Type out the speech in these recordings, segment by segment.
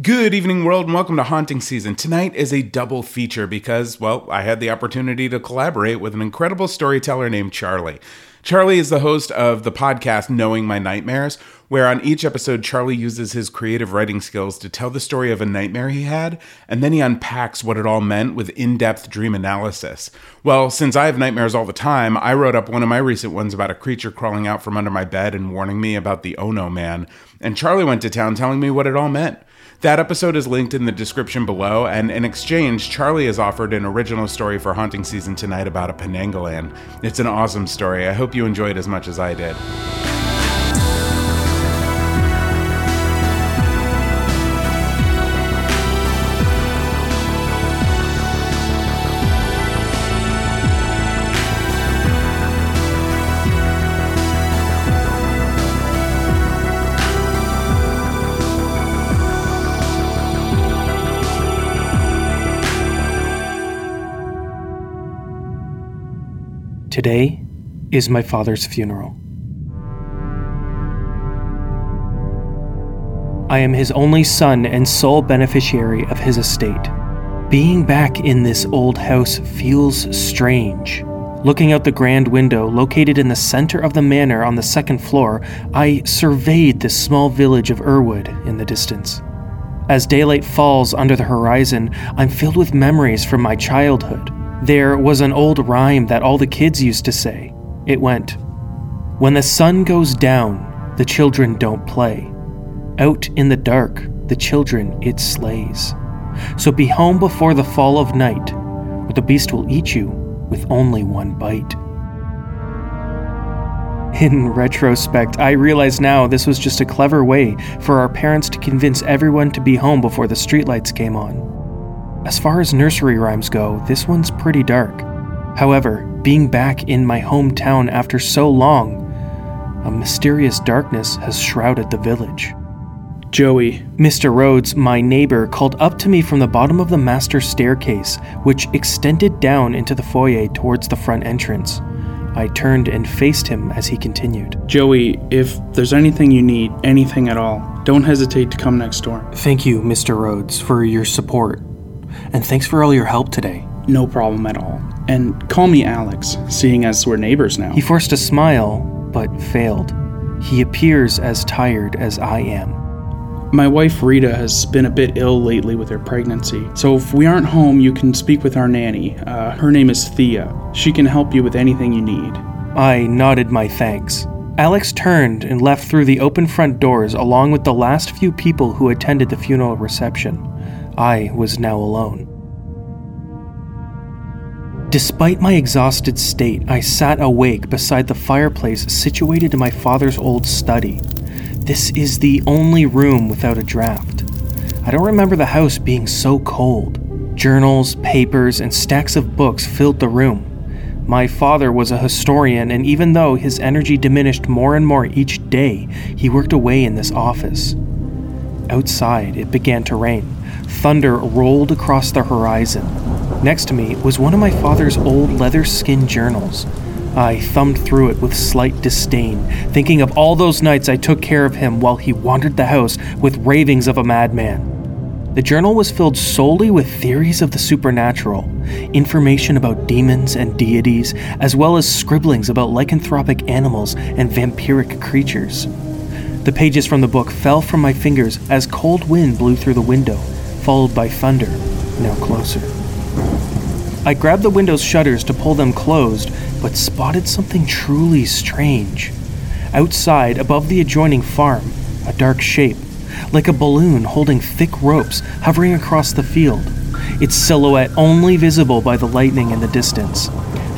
Good evening, world, and welcome to Haunting Season. Tonight is a double feature because, well, I had the opportunity to collaborate with an incredible storyteller named Charlie. Charlie is the host of the podcast Knowing My Nightmares, where on each episode, Charlie uses his creative writing skills to tell the story of a nightmare he had, and then he unpacks what it all meant with in depth dream analysis. Well, since I have nightmares all the time, I wrote up one of my recent ones about a creature crawling out from under my bed and warning me about the Ono Man, and Charlie went to town telling me what it all meant. That episode is linked in the description below, and in exchange, Charlie has offered an original story for Haunting Season tonight about a Penanggalan. It's an awesome story. I hope you enjoyed as much as I did. Today is my father's funeral. I am his only son and sole beneficiary of his estate. Being back in this old house feels strange. Looking out the grand window located in the center of the manor on the second floor, I surveyed the small village of Irwood in the distance. As daylight falls under the horizon, I'm filled with memories from my childhood there was an old rhyme that all the kids used to say. It went, When the sun goes down, the children don't play. Out in the dark, the children it slays. So be home before the fall of night, or the beast will eat you with only one bite. In retrospect, I realize now this was just a clever way for our parents to convince everyone to be home before the streetlights came on. As far as nursery rhymes go, this one's pretty dark. However, being back in my hometown after so long, a mysterious darkness has shrouded the village. Joey. Mr. Rhodes, my neighbor, called up to me from the bottom of the master staircase, which extended down into the foyer towards the front entrance. I turned and faced him as he continued. Joey, if there's anything you need, anything at all, don't hesitate to come next door. Thank you, Mr. Rhodes, for your support and thanks for all your help today. No problem at all. And call me Alex, seeing as we're neighbors now. He forced a smile, but failed. He appears as tired as I am. My wife Rita has been a bit ill lately with her pregnancy, so if we aren't home, you can speak with our nanny. Uh, her name is Thea. She can help you with anything you need. I nodded my thanks. Alex turned and left through the open front doors along with the last few people who attended the funeral reception. I was now alone. Despite my exhausted state, I sat awake beside the fireplace situated in my father's old study. This is the only room without a draft. I don't remember the house being so cold. Journals, papers, and stacks of books filled the room. My father was a historian, and even though his energy diminished more and more each day, he worked away in this office. Outside, it began to rain. Thunder rolled across the horizon. Next to me was one of my father's old leather skin journals. I thumbed through it with slight disdain, thinking of all those nights I took care of him while he wandered the house with ravings of a madman. The journal was filled solely with theories of the supernatural, information about demons and deities, as well as scribblings about lycanthropic animals and vampiric creatures. The pages from the book fell from my fingers as cold wind blew through the window, followed by thunder, now closer. I grabbed the window's shutters to pull them closed, but spotted something truly strange. Outside, above the adjoining farm, a dark shape, like a balloon holding thick ropes hovering across the field, its silhouette only visible by the lightning in the distance.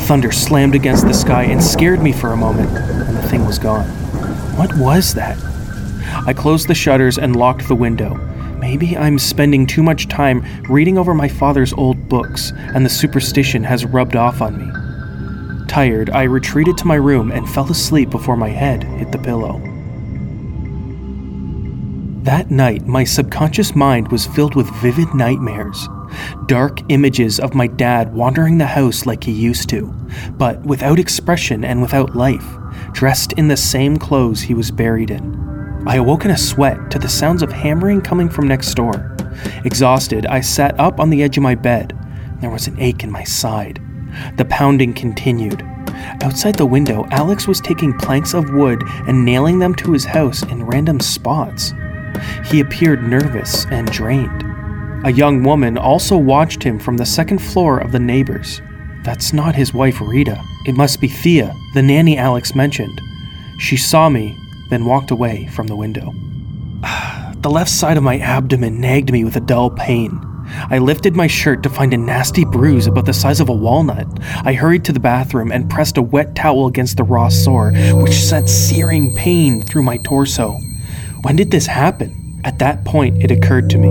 Thunder slammed against the sky and scared me for a moment, and the thing was gone. What was that? I closed the shutters and locked the window. Maybe I'm spending too much time reading over my father's old books, and the superstition has rubbed off on me. Tired, I retreated to my room and fell asleep before my head hit the pillow. That night, my subconscious mind was filled with vivid nightmares. Dark images of my dad wandering the house like he used to, but without expression and without life, dressed in the same clothes he was buried in. I awoke in a sweat to the sounds of hammering coming from next door. Exhausted, I sat up on the edge of my bed. There was an ache in my side. The pounding continued. Outside the window, Alex was taking planks of wood and nailing them to his house in random spots. He appeared nervous and drained. A young woman also watched him from the second floor of the neighbors. That's not his wife, Rita. It must be Thea, the nanny Alex mentioned. She saw me, then walked away from the window. the left side of my abdomen nagged me with a dull pain. I lifted my shirt to find a nasty bruise about the size of a walnut. I hurried to the bathroom and pressed a wet towel against the raw sore, which sent searing pain through my torso. When did this happen? At that point, it occurred to me.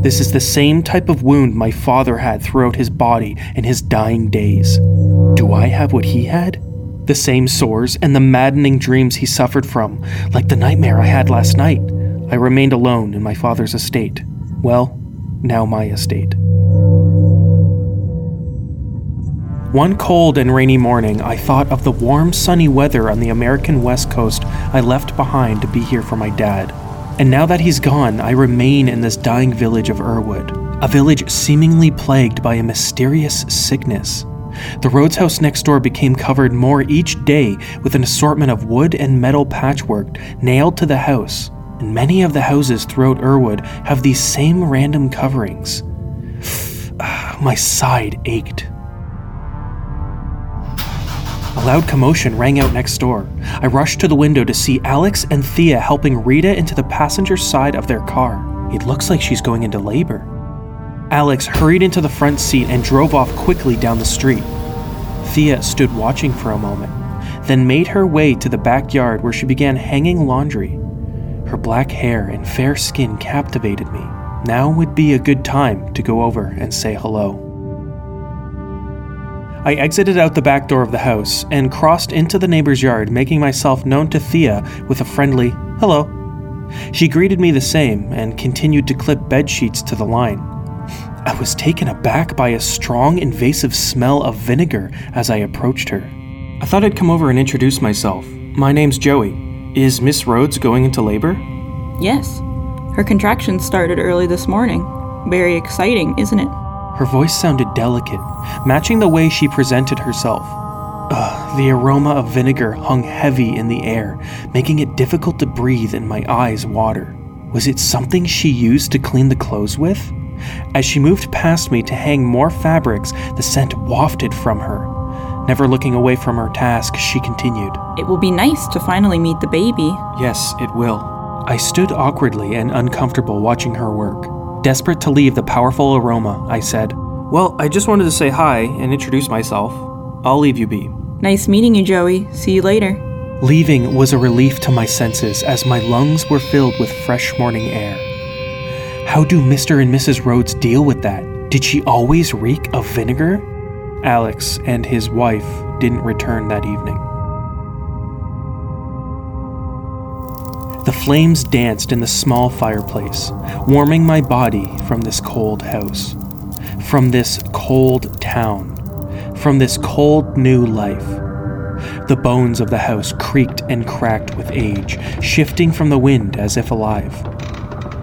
This is the same type of wound my father had throughout his body in his dying days. Do I have what he had? The same sores and the maddening dreams he suffered from, like the nightmare I had last night. I remained alone in my father's estate. Well, now my estate. One cold and rainy morning, I thought of the warm, sunny weather on the American West Coast I left behind to be here for my dad. And now that he's gone, I remain in this dying village of Irwood, a village seemingly plagued by a mysterious sickness. The Rhodes house next door became covered more each day with an assortment of wood and metal patchwork nailed to the house, and many of the houses throughout Irwood have these same random coverings. Ah, my side ached. A loud commotion rang out next door. I rushed to the window to see Alex and Thea helping Rita into the passenger side of their car. It looks like she's going into labor. Alex hurried into the front seat and drove off quickly down the street. Thea stood watching for a moment, then made her way to the backyard where she began hanging laundry. Her black hair and fair skin captivated me. Now would be a good time to go over and say hello. I exited out the back door of the house and crossed into the neighbor's yard, making myself known to Thea with a friendly hello. She greeted me the same and continued to clip bed sheets to the line. I was taken aback by a strong, invasive smell of vinegar as I approached her. I thought I'd come over and introduce myself. My name's Joey. Is Miss Rhodes going into labor? Yes. Her contractions started early this morning. Very exciting, isn't it? Her voice sounded delicate, matching the way she presented herself. Ugh, the aroma of vinegar hung heavy in the air, making it difficult to breathe and my eyes water. Was it something she used to clean the clothes with? As she moved past me to hang more fabrics, the scent wafted from her. Never looking away from her task, she continued. It will be nice to finally meet the baby. Yes, it will. I stood awkwardly and uncomfortable watching her work. Desperate to leave the powerful aroma, I said, Well, I just wanted to say hi and introduce myself. I'll leave you be. Nice meeting you, Joey. See you later. Leaving was a relief to my senses as my lungs were filled with fresh morning air. How do Mr. and Mrs. Rhodes deal with that? Did she always reek of vinegar? Alex and his wife didn't return that evening. The flames danced in the small fireplace, warming my body from this cold house, from this cold town, from this cold new life. The bones of the house creaked and cracked with age, shifting from the wind as if alive.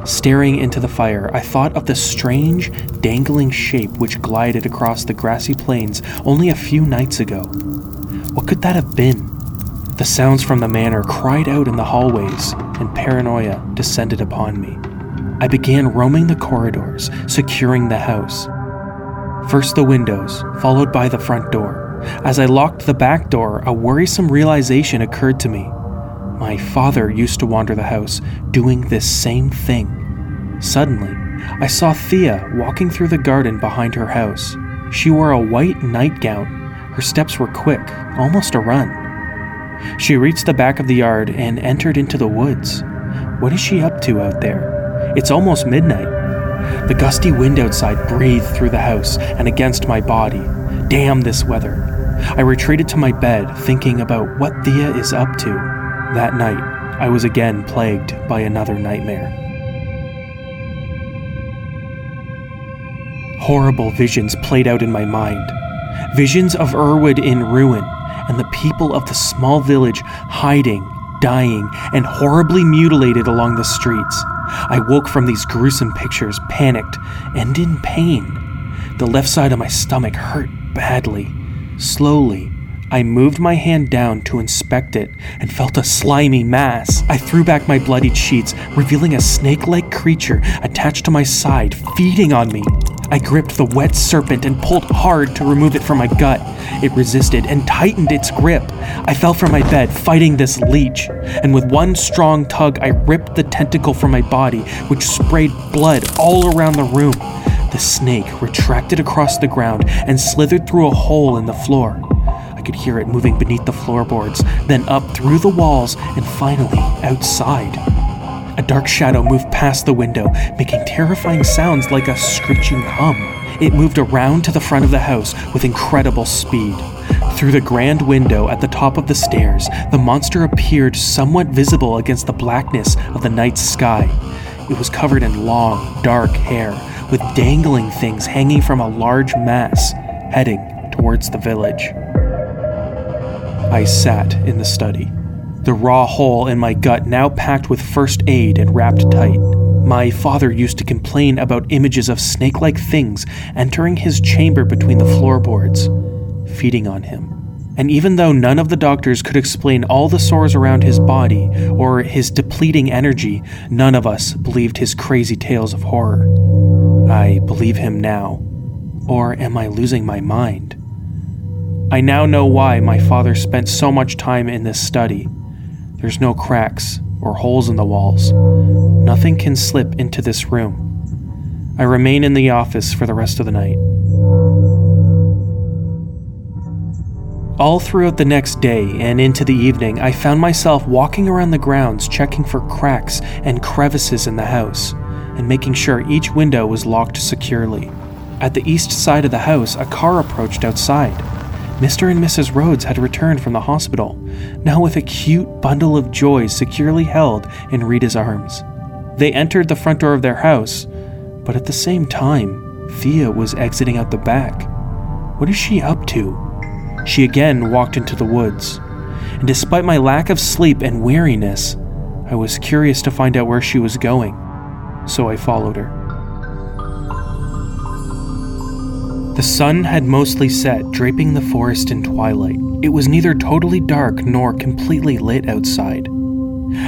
Staring into the fire, I thought of the strange, dangling shape which glided across the grassy plains only a few nights ago. What could that have been? The sounds from the manor cried out in the hallways, and paranoia descended upon me. I began roaming the corridors, securing the house. First the windows, followed by the front door. As I locked the back door, a worrisome realization occurred to me. My father used to wander the house, doing this same thing. Suddenly, I saw Thea walking through the garden behind her house. She wore a white nightgown. Her steps were quick, almost a run. She reached the back of the yard and entered into the woods. What is she up to out there? It's almost midnight. The gusty wind outside breathed through the house and against my body. Damn this weather. I retreated to my bed, thinking about what Thea is up to. That night, I was again plagued by another nightmare. Horrible visions played out in my mind. Visions of Irwood in ruin, and the people of the small village hiding dying, and horribly mutilated along the streets. I woke from these gruesome pictures, panicked and in pain. The left side of my stomach hurt badly. Slowly, I moved my hand down to inspect it and felt a slimy mass. I threw back my bloodied sheets, revealing a snake like creature attached to my side, feeding on me. I gripped the wet serpent and pulled hard to remove it from my gut. It resisted and tightened its grip. I fell from my bed, fighting this leech, and with one strong tug, I ripped the tentacle from my body, which sprayed blood all around the room. The snake retracted across the ground and slithered through a hole in the floor. I could hear it moving beneath the floorboards, then up through the walls, and finally outside. A dark shadow moved past the window, making terrifying sounds like a screeching hum. It moved around to the front of the house with incredible speed. Through the grand window at the top of the stairs, the monster appeared somewhat visible against the blackness of the night sky. It was covered in long, dark hair, with dangling things hanging from a large mass, heading towards the village. I sat in the study, the raw hole in my gut now packed with first aid and wrapped tight. My father used to complain about images of snake like things entering his chamber between the floorboards, feeding on him. And even though none of the doctors could explain all the sores around his body or his depleting energy, none of us believed his crazy tales of horror. I believe him now. Or am I losing my mind? I now know why my father spent so much time in this study. There's no cracks or holes in the walls. Nothing can slip into this room. I remain in the office for the rest of the night. All throughout the next day and into the evening, I found myself walking around the grounds checking for cracks and crevices in the house and making sure each window was locked securely. At the east side of the house, a car approached outside. Mr. and Mrs. Rhodes had returned from the hospital, now with a cute bundle of joys securely held in Rita's arms. They entered the front door of their house, but at the same time, Thea was exiting out the back. What is she up to? She again walked into the woods, and despite my lack of sleep and weariness, I was curious to find out where she was going, so I followed her. The sun had mostly set, draping the forest in twilight. It was neither totally dark nor completely lit outside.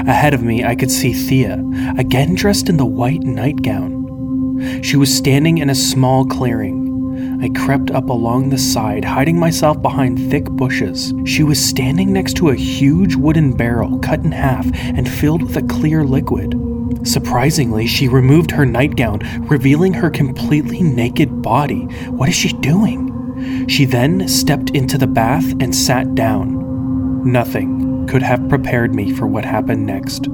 Ahead of me, I could see Thea, again dressed in the white nightgown. She was standing in a small clearing. I crept up along the side, hiding myself behind thick bushes. She was standing next to a huge wooden barrel cut in half and filled with a clear liquid. Surprisingly, she removed her nightgown, revealing her completely naked body. What is she doing? She then stepped into the bath and sat down. Nothing could have prepared me for what happened next.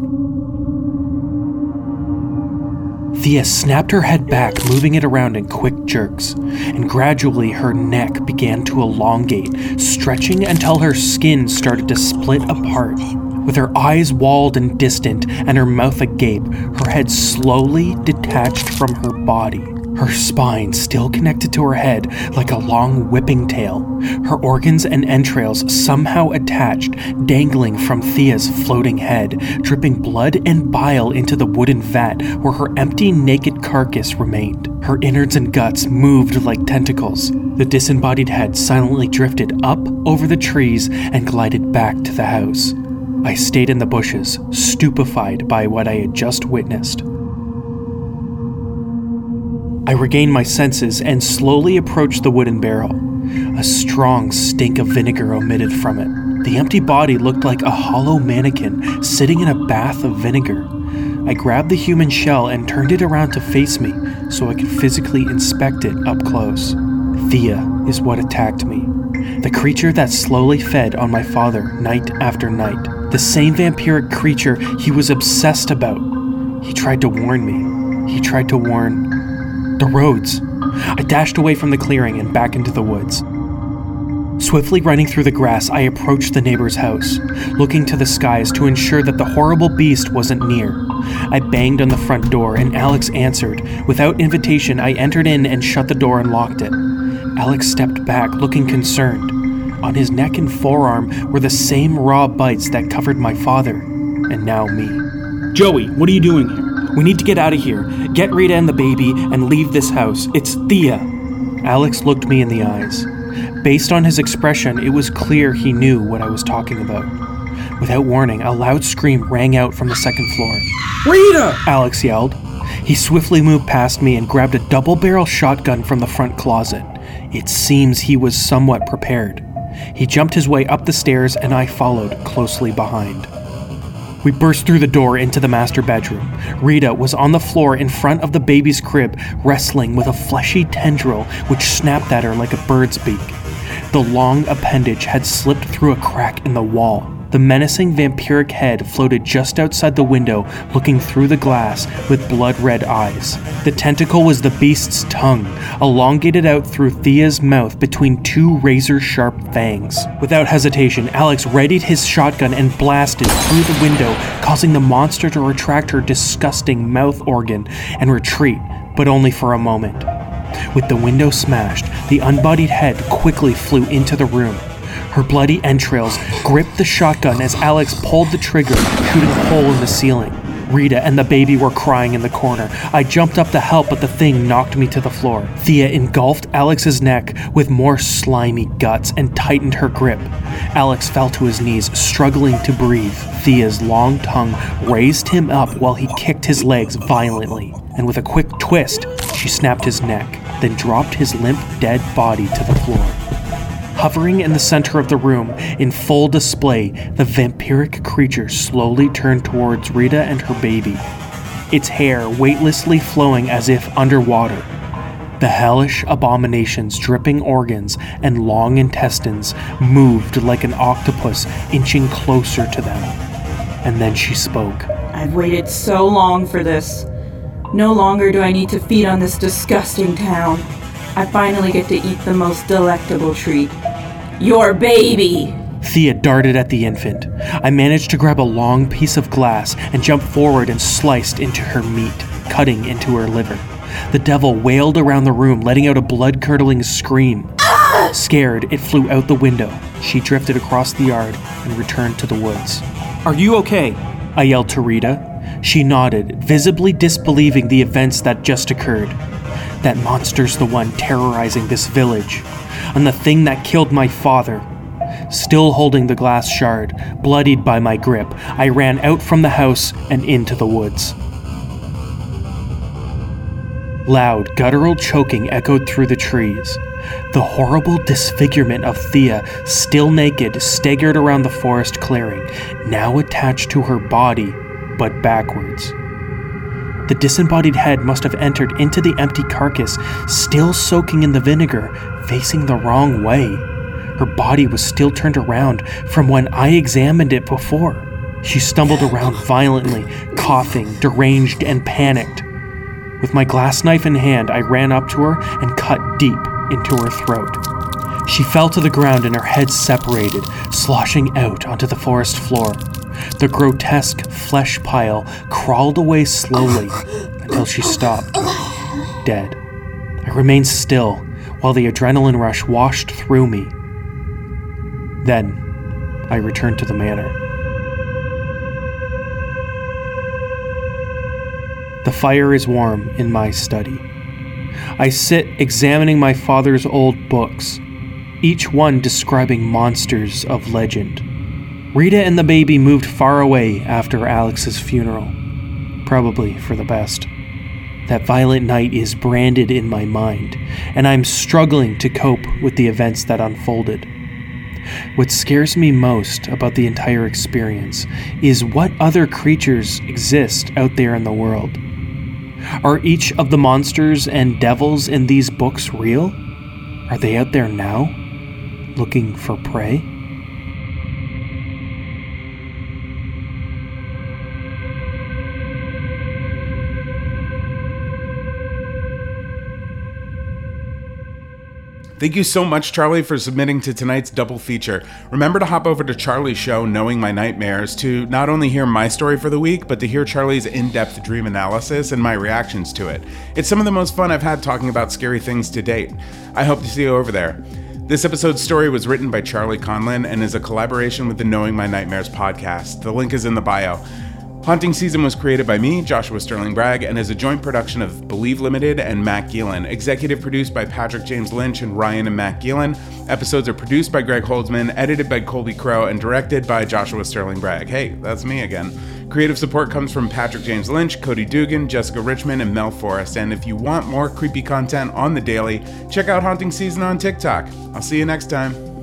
Thea snapped her head back, moving it around in quick jerks, and gradually her neck began to elongate, stretching until her skin started to split apart. With her eyes walled and distant and her mouth agape, her head slowly detached from her body. Her spine still connected to her head like a long whipping tail, her organs and entrails somehow attached, dangling from Thea's floating head, dripping blood and bile into the wooden vat where her empty, naked carcass remained. Her innards and guts moved like tentacles. The disembodied head silently drifted up over the trees and glided back to the house. I stayed in the bushes, stupefied by what I had just witnessed. I regained my senses and slowly approached the wooden barrel. A strong stink of vinegar emitted from it. The empty body looked like a hollow mannequin sitting in a bath of vinegar. I grabbed the human shell and turned it around to face me so I could physically inspect it up close. Thea is what attacked me. The creature that slowly fed on my father night after night. The same vampiric creature he was obsessed about. He tried to warn me. He tried to warn the Rhodes. I dashed away from the clearing and back into the woods. Swiftly running through the grass, I approached the neighbor's house, looking to the skies to ensure that the horrible beast wasn't near. I banged on the front door, and Alex answered. Without invitation, I entered in and shut the door and locked it. Alex stepped back, looking concerned. On his neck and forearm were the same raw bites that covered my father, and now me. Joey, what are you doing here? We need to get out of here. Get Rita and the baby and leave this house. It's Thea. Alex looked me in the eyes. Based on his expression, it was clear he knew what I was talking about. Without warning, a loud scream rang out from the second floor. Rita! Alex yelled. He swiftly moved past me and grabbed a double barrel shotgun from the front closet. It seems he was somewhat prepared. He jumped his way up the stairs and I followed closely behind. We burst through the door into the master bedroom. Rita was on the floor in front of the baby's crib, wrestling with a fleshy tendril which snapped at her like a bird's beak. The long appendage had slipped through a crack in the wall. The menacing vampiric head floated just outside the window, looking through the glass with blood red eyes. The tentacle was the beast's tongue, elongated out through Thea's mouth between two razor sharp fangs. Without hesitation, Alex readied his shotgun and blasted through the window, causing the monster to retract her disgusting mouth organ and retreat, but only for a moment. With the window smashed, the unbodied head quickly flew into the room. Her bloody entrails gripped the shotgun as Alex pulled the trigger, shooting a hole in the ceiling. Rita and the baby were crying in the corner. I jumped up to help, but the thing knocked me to the floor. Thea engulfed Alex's neck with more slimy guts and tightened her grip. Alex fell to his knees, struggling to breathe. Thea's long tongue raised him up while he kicked his legs violently, and with a quick twist, she snapped his neck, then dropped his limp, dead body to the floor. Hovering in the center of the room, in full display, the vampiric creature slowly turned towards Rita and her baby, its hair weightlessly flowing as if underwater. The hellish abomination's dripping organs and long intestines moved like an octopus inching closer to them. And then she spoke. I've waited so long for this. No longer do I need to feed on this disgusting town. I finally get to eat the most delectable treat your baby. Thea darted at the infant. I managed to grab a long piece of glass and jump forward and sliced into her meat, cutting into her liver. The devil wailed around the room, letting out a blood curdling scream. Scared, it flew out the window. She drifted across the yard and returned to the woods. Are you okay? I yelled to Rita. She nodded, visibly disbelieving the events that just occurred. That monster's the one terrorizing this village on the thing that killed my father. Still holding the glass shard, bloodied by my grip, I ran out from the house and into the woods. Loud, guttural choking echoed through the trees. The horrible disfigurement of Thea, still naked, staggered around the forest clearing, now attached to her body, but backwards. The disembodied head must have entered into the empty carcass, still soaking in the vinegar, facing the wrong way. Her body was still turned around from when I examined it before. She stumbled around violently, coughing, deranged, and panicked. With my glass knife in hand, I ran up to her and cut deep into her throat. She fell to the ground and her head separated, sloshing out onto the forest floor. The grotesque flesh pile crawled away slowly until she stopped, dead. I remained still while the adrenaline rush washed through me. Then I returned to the manor. The fire is warm in my study. I sit examining my father's old books, each one describing monsters of legend. Rita and the baby moved far away after Alex's funeral, probably for the best. That violent night is branded in my mind, and I'm struggling to cope with the events that unfolded. What scares me most about the entire experience is what other creatures exist out there in the world. Are each of the monsters and devils in these books real? Are they out there now, looking for prey? Thank you so much, Charlie, for submitting to tonight's double feature. Remember to hop over to Charlie's show, Knowing My Nightmares, to not only hear my story for the week, but to hear Charlie's in depth dream analysis and my reactions to it. It's some of the most fun I've had talking about scary things to date. I hope to see you over there. This episode's story was written by Charlie Conlon and is a collaboration with the Knowing My Nightmares podcast. The link is in the bio. Haunting Season was created by me, Joshua Sterling Bragg, and is a joint production of Believe Limited and Matt Gielen. Executive produced by Patrick James Lynch and Ryan and Matt Gielen. Episodes are produced by Greg Holdsman, edited by Colby Crow, and directed by Joshua Sterling Bragg. Hey, that's me again. Creative support comes from Patrick James Lynch, Cody Dugan, Jessica Richmond, and Mel Forrest. And if you want more creepy content on the daily, check out Haunting Season on TikTok. I'll see you next time.